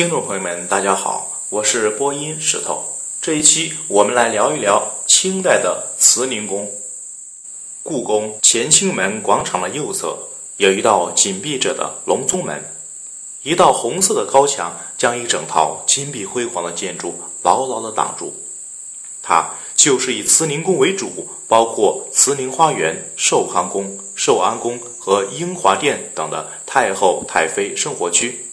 听众朋友们，大家好，我是播音石头。这一期我们来聊一聊清代的慈宁宫。故宫乾清门广场的右侧有一道紧闭着的隆宗门，一道红色的高墙将一整套金碧辉煌的建筑牢牢地挡住。它就是以慈宁宫为主，包括慈宁花园、寿康宫、寿安宫和英华殿等的太后太妃生活区。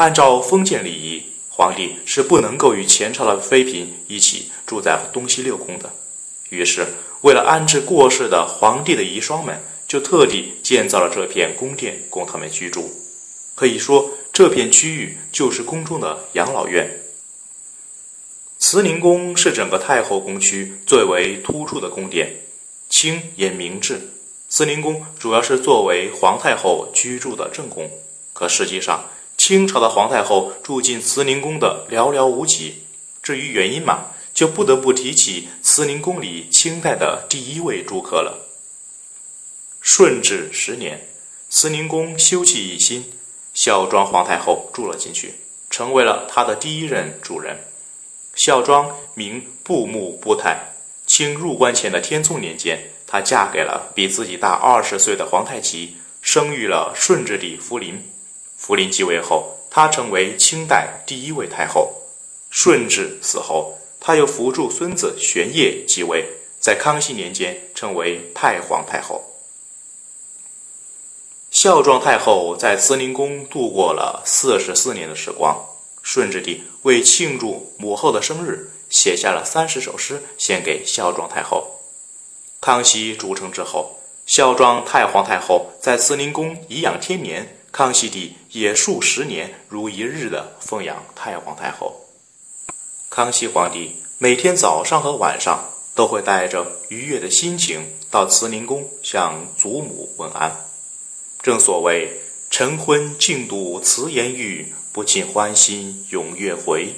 按照封建礼仪，皇帝是不能够与前朝的妃嫔一起住在东西六宫的。于是，为了安置过世的皇帝的遗孀们，就特地建造了这片宫殿供他们居住。可以说，这片区域就是宫中的养老院。慈宁宫是整个太后宫区最为突出的宫殿，清也明制。慈宁宫主要是作为皇太后居住的正宫，可实际上。清朝的皇太后住进慈宁宫的寥寥无几，至于原因嘛，就不得不提起慈宁宫里清代的第一位住客了。顺治十年，慈宁宫修葺一新，孝庄皇太后住了进去，成为了她的第一任主人。孝庄名布木布泰，清入关前的天聪年间，她嫁给了比自己大二十岁的皇太极，生育了顺治帝福临。福临继位后，她成为清代第一位太后。顺治死后，她又扶助孙子玄烨继位，在康熙年间成为太皇太后。孝庄太后在慈宁宫度过了四十四年的时光。顺治帝为庆祝母后的生日，写下了三十首诗献给孝庄太后。康熙筑成之后，孝庄太皇太后在慈宁宫颐养天年。康熙帝也数十年如一日的奉养太皇太后。康熙皇帝每天早上和晚上都会带着愉悦的心情到慈宁宫向祖母问安。正所谓“晨昏静笃慈颜玉，不尽欢心永月回”。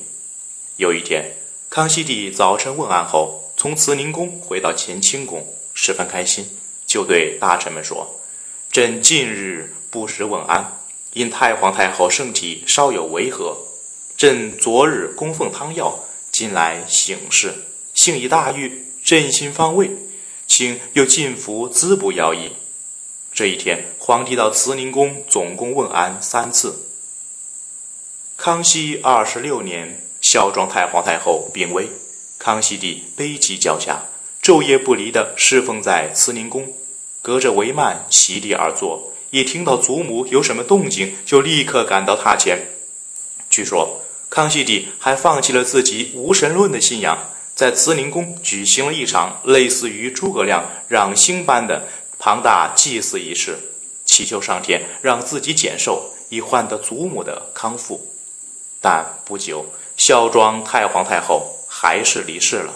有一天，康熙帝早晨问安后，从慈宁宫回到乾清宫，十分开心，就对大臣们说：“朕近日。”不时问安，因太皇太后身体稍有违和，朕昨日供奉汤药，今来醒事，幸已大愈，朕心方慰，请又进服滋补药液。这一天，皇帝到慈宁宫总共问安三次。康熙二十六年，孝庄太皇太后病危，康熙帝悲急交加，昼夜不离地侍奉在慈宁宫，隔着帷幔席地而坐。一听到祖母有什么动静，就立刻赶到榻前。据说康熙帝还放弃了自己无神论的信仰，在慈宁宫举行了一场类似于诸葛亮攘星般的庞大祭祀仪式，祈求上天让自己减寿，以换得祖母的康复。但不久，孝庄太皇太后还是离世了。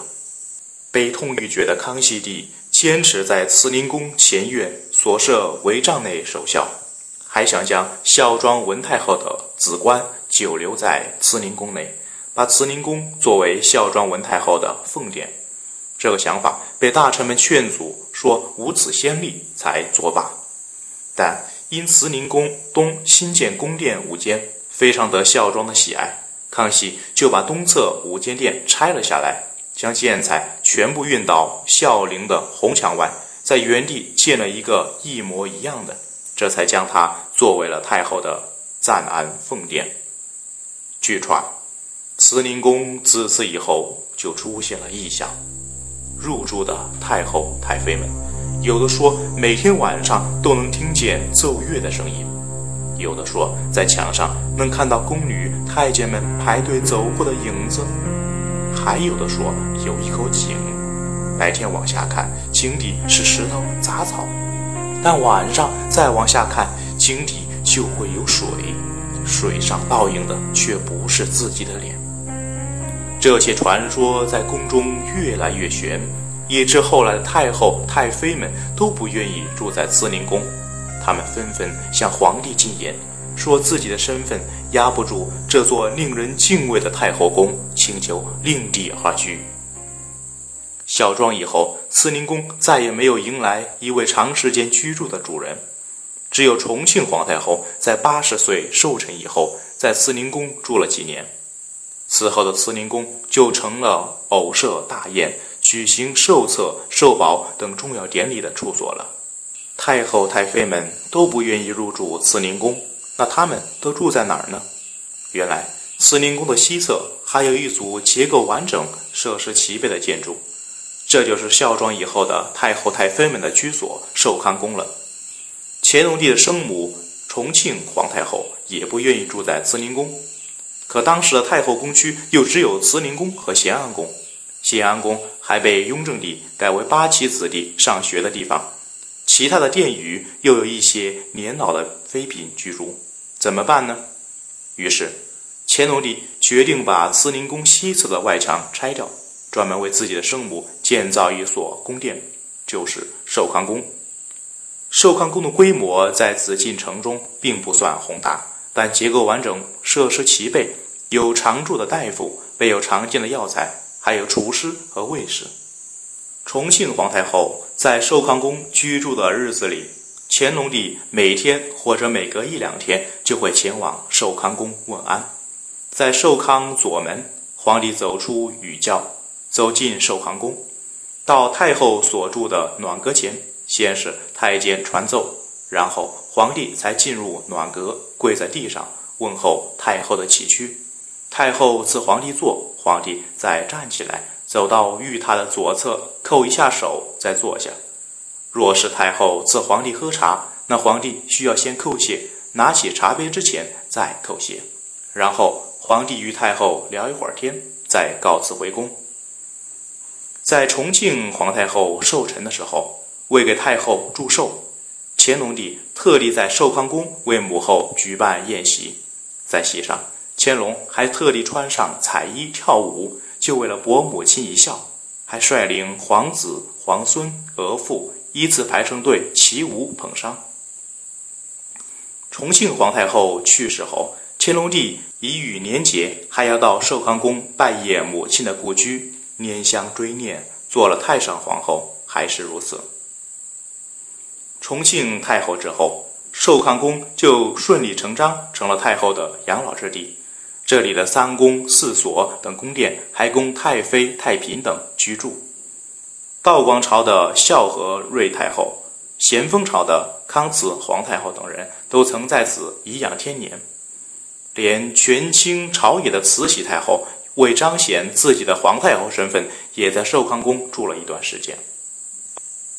悲痛欲绝的康熙帝。坚持在慈宁宫前院所设帷帐内守孝，还想将孝庄文太后的子冠久留在慈宁宫内，把慈宁宫作为孝庄文太后的奉殿。这个想法被大臣们劝阻，说无此先例，才作罢。但因慈宁宫东新建宫殿五间，非常得孝庄的喜爱，康熙就把东侧五间殿拆了下来。将建材全部运到孝陵的红墙外，在原地建了一个一模一样的，这才将它作为了太后的暂安奉殿。据传，慈宁宫自此以后就出现了异象，入住的太后太妃们，有的说每天晚上都能听见奏乐的声音，有的说在墙上能看到宫女太监们排队走过的影子。还有的说有一口井，白天往下看井底是石头杂草，但晚上再往下看井底就会有水，水上倒映的却不是自己的脸。这些传说在宫中越来越玄，以致后来的太后太妃们都不愿意住在慈宁宫，他们纷纷向皇帝进言。说自己的身份压不住这座令人敬畏的太后宫，请求另地而居。孝庄以后，慈宁宫再也没有迎来一位长时间居住的主人，只有重庆皇太后在八十岁寿辰以后，在慈宁宫住了几年。此后的慈宁宫就成了偶设大宴、举行寿册、寿宝等重要典礼的处所了。太后、太妃们都不愿意入住慈宁宫，那他们都住在哪儿呢？原来，慈宁宫的西侧还有一组结构完整、设施齐备的建筑，这就是孝庄以后的太后、太妃们的居所——寿康宫了。乾隆帝的生母重庆皇太后也不愿意住在慈宁宫。可当时的太后宫区又只有慈宁宫和咸安宫，咸安宫还被雍正帝改为八旗子弟上学的地方，其他的殿宇又有一些年老的妃嫔居住，怎么办呢？于是，乾隆帝决定把慈宁宫西侧的外墙拆掉，专门为自己的生母建造一所宫殿，就是寿康宫。寿康宫的规模在紫禁城中并不算宏大。但结构完整，设施齐备，有常驻的大夫，备有常见的药材，还有厨师和卫士。重庆皇太后在寿康宫居住的日子里，乾隆帝每天或者每隔一两天就会前往寿康宫问安。在寿康左门，皇帝走出御轿，走进寿康宫，到太后所住的暖阁前，先是太监传奏，然后皇帝才进入暖阁。跪在地上问候太后的起居，太后赐皇帝坐，皇帝再站起来，走到御榻的左侧，叩一下手，再坐下。若是太后赐皇帝喝茶，那皇帝需要先叩谢，拿起茶杯之前再叩谢，然后皇帝与太后聊一会儿天，再告辞回宫。在重庆皇太后寿辰的时候，为给太后祝寿。乾隆帝特地在寿康宫为母后举办宴席，在席上，乾隆还特地穿上彩衣跳舞，就为了博母亲一笑，还率领皇子、皇孙、额驸依次排成队起舞捧伤。重庆皇太后去世后，乾隆帝已与年节还要到寿康宫拜谒母亲的故居，拈香追念，做了太上皇后，还是如此。重庆太后之后，寿康宫就顺理成章成了太后的养老之地。这里的三宫、四所等宫殿还供太妃、太嫔等居住。道光朝的孝和睿太后、咸丰朝的康慈皇太后等人都曾在此颐养天年。连权倾朝野的慈禧太后，为彰显自己的皇太后身份，也在寿康宫住了一段时间。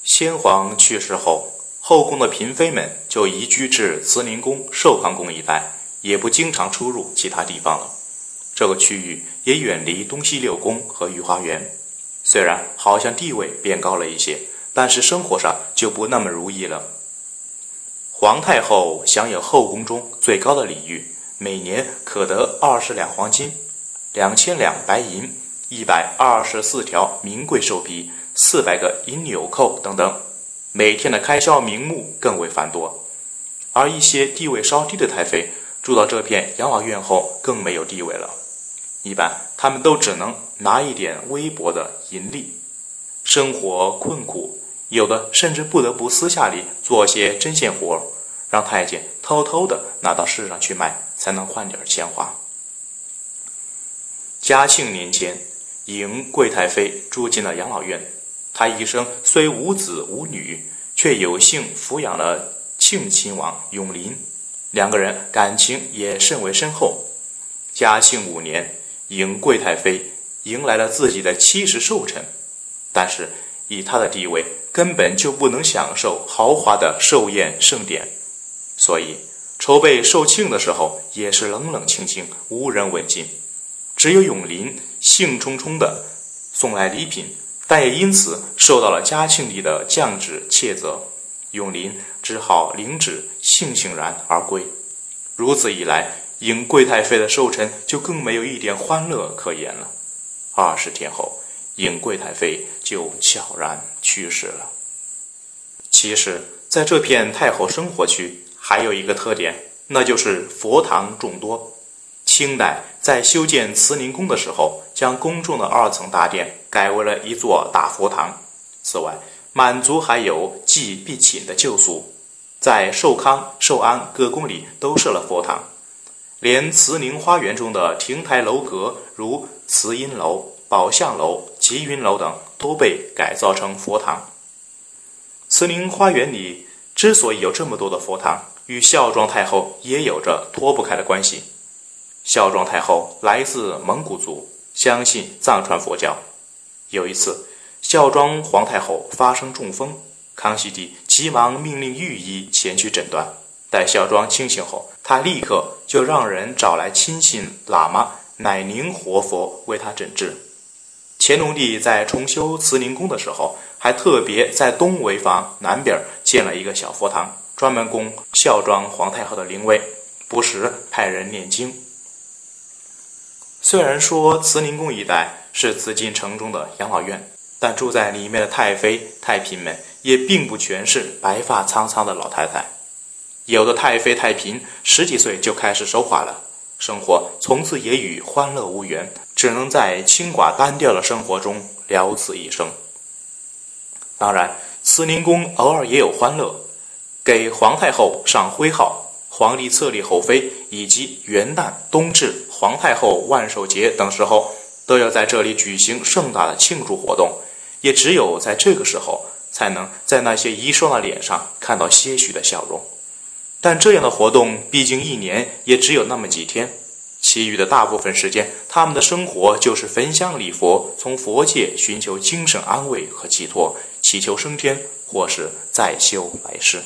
先皇去世后。后宫的嫔妃们就移居至慈宁宫、寿康宫一带，也不经常出入其他地方了。这个区域也远离东西六宫和御花园。虽然好像地位变高了一些，但是生活上就不那么如意了。皇太后享有后宫中最高的礼遇，每年可得二十两黄金、两千两白银、一百二十四条名贵兽皮、四百个银纽扣等等。每天的开销名目更为繁多，而一些地位稍低的太妃住到这片养老院后，更没有地位了。一般他们都只能拿一点微薄的银利，生活困苦，有的甚至不得不私下里做些针线活，让太监偷偷的拿到市上去卖，才能换点钱花。嘉庆年间，迎贵太妃住进了养老院。他一生虽无子无女，却有幸抚养了庆亲王永璘，两个人感情也甚为深厚。嘉庆五年，迎贵太妃迎来了自己的七十寿辰，但是以她的地位，根本就不能享受豪华的寿宴盛典，所以筹备寿庆的时候也是冷冷清清，无人问津。只有永璘兴冲冲地送来礼品。但也因此受到了嘉庆帝的降旨切责，永璘只好领旨悻悻然而归。如此一来，迎贵太妃的寿辰就更没有一点欢乐可言了。二十天后，迎贵太妃就悄然去世了。其实，在这片太后生活区，还有一个特点，那就是佛堂众多。清代在修建慈宁宫的时候，将宫中的二层大殿改为了一座大佛堂。此外，满族还有祭必寝的旧俗，在寿康、寿安各宫里都设了佛堂。连慈宁花园中的亭台楼阁，如慈音楼、宝相楼、吉云楼等，都被改造成佛堂。慈宁花园里之所以有这么多的佛堂，与孝庄太后也有着脱不开的关系。孝庄太后来自蒙古族，相信藏传佛教。有一次，孝庄皇太后发生中风，康熙帝急忙命令御医前去诊断。待孝庄清醒后，他立刻就让人找来亲信喇嘛乃宁活佛为他诊治。乾隆帝在重修慈宁宫的时候，还特别在东围房南边建了一个小佛堂，专门供孝庄皇太后的灵位，不时派人念经。虽然说慈宁宫一带是紫禁城中的养老院，但住在里面的太妃、太嫔们也并不全是白发苍苍的老太太。有的太妃太嫔十几岁就开始守寡了，生活从此也与欢乐无缘，只能在清寡单调的生活中了此一生。当然，慈宁宫偶尔也有欢乐，给皇太后上徽号、皇帝册立后妃，以及元旦、冬至、皇太后万寿节等时候，都要在这里举行盛大的庆祝活动。也只有在这个时候，才能在那些遗孀的脸上看到些许的笑容。但这样的活动毕竟一年也只有那么几天，其余的大部分时间，他们的生活就是焚香礼佛，从佛界寻求精神安慰和寄托，祈求升天或是再修来世。